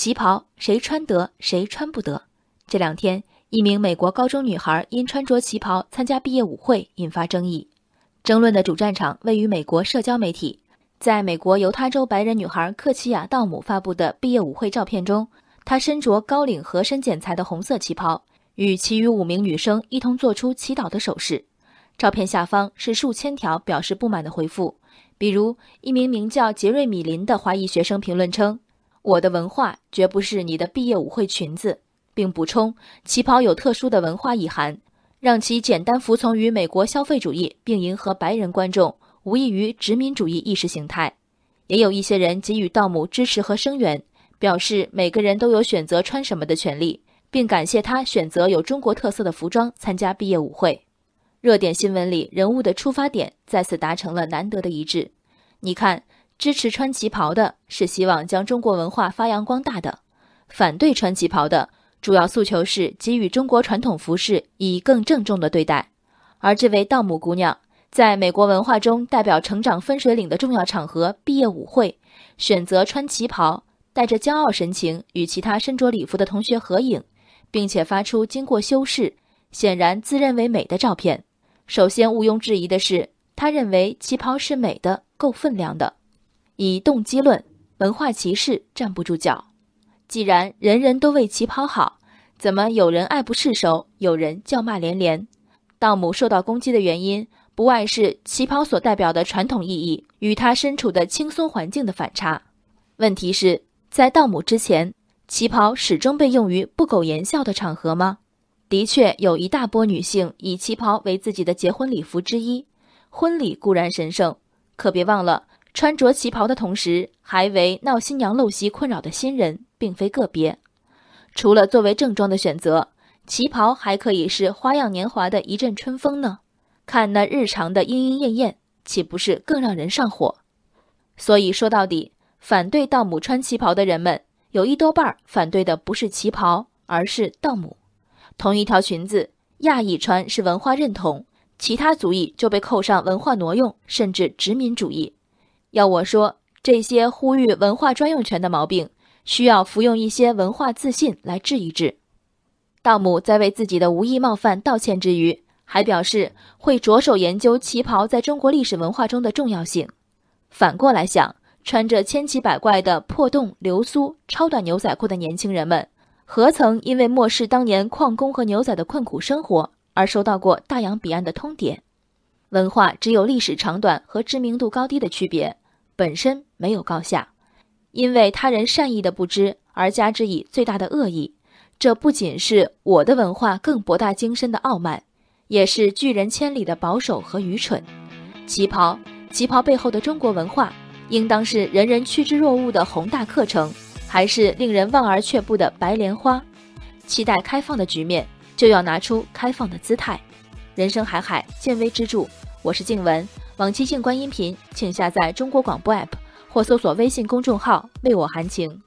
旗袍谁穿得，谁穿不得？这两天，一名美国高中女孩因穿着旗袍参加毕业舞会引发争议。争论的主战场位于美国社交媒体。在美国犹他州白人女孩克奇亚·道姆发布的毕业舞会照片中，她身着高领合身剪裁的红色旗袍，与其余五名女生一同做出祈祷的手势。照片下方是数千条表示不满的回复，比如一名名叫杰瑞米林的华裔学生评论称：“我的文化绝不是你的毕业舞会裙子，并补充旗袍有特殊的文化意涵，让其简单服从于美国消费主义，并迎合白人观众。”无异于殖民主义意识形态，也有一些人给予道姆支持和声援，表示每个人都有选择穿什么的权利，并感谢他选择有中国特色的服装参加毕业舞会。热点新闻里人物的出发点再次达成了难得的一致。你看，支持穿旗袍的是希望将中国文化发扬光大的，反对穿旗袍的主要诉求是给予中国传统服饰以更郑重的对待。而这位道姆姑娘。在美国文化中代表成长分水岭的重要场合——毕业舞会，选择穿旗袍，带着骄傲神情与其他身着礼服的同学合影，并且发出经过修饰、显然自认为美的照片。首先毋庸置疑的是，他认为旗袍是美的、够分量的。以动机论，文化歧视站不住脚。既然人人都为旗袍好，怎么有人爱不释手，有人叫骂连连？道母受到攻击的原因。不外是旗袍所代表的传统意义与他身处的轻松环境的反差。问题是，在道母之前，旗袍始终被用于不苟言笑的场合吗？的确，有一大波女性以旗袍为自己的结婚礼服之一。婚礼固然神圣，可别忘了，穿着旗袍的同时还为闹新娘陋习困扰的新人并非个别。除了作为正装的选择，旗袍还可以是花样年华的一阵春风呢。看那日常的莺莺燕燕，岂不是更让人上火？所以说到底，反对道母穿旗袍的人们，有一多半反对的不是旗袍，而是道母。同一条裙子，亚裔穿是文化认同，其他族裔就被扣上文化挪用，甚至殖民主义。要我说，这些呼吁文化专用权的毛病，需要服用一些文化自信来治一治。道姆在为自己的无意冒犯道歉之余。还表示会着手研究旗袍在中国历史文化中的重要性。反过来想，穿着千奇百怪的破洞、流苏、超短牛仔裤的年轻人们，何曾因为漠视当年矿工和牛仔的困苦生活而收到过大洋彼岸的通牒？文化只有历史长短和知名度高低的区别，本身没有高下。因为他人善意的不知而加之以最大的恶意，这不仅是我的文化更博大精深的傲慢。也是拒人千里的保守和愚蠢。旗袍，旗袍背后的中国文化，应当是人人趋之若鹜的宏大课程，还是令人望而却步的白莲花？期待开放的局面，就要拿出开放的姿态。人生海海，见微知著。我是静文，往期静观音频，请下载中国广播 app 或搜索微信公众号“为我含情”。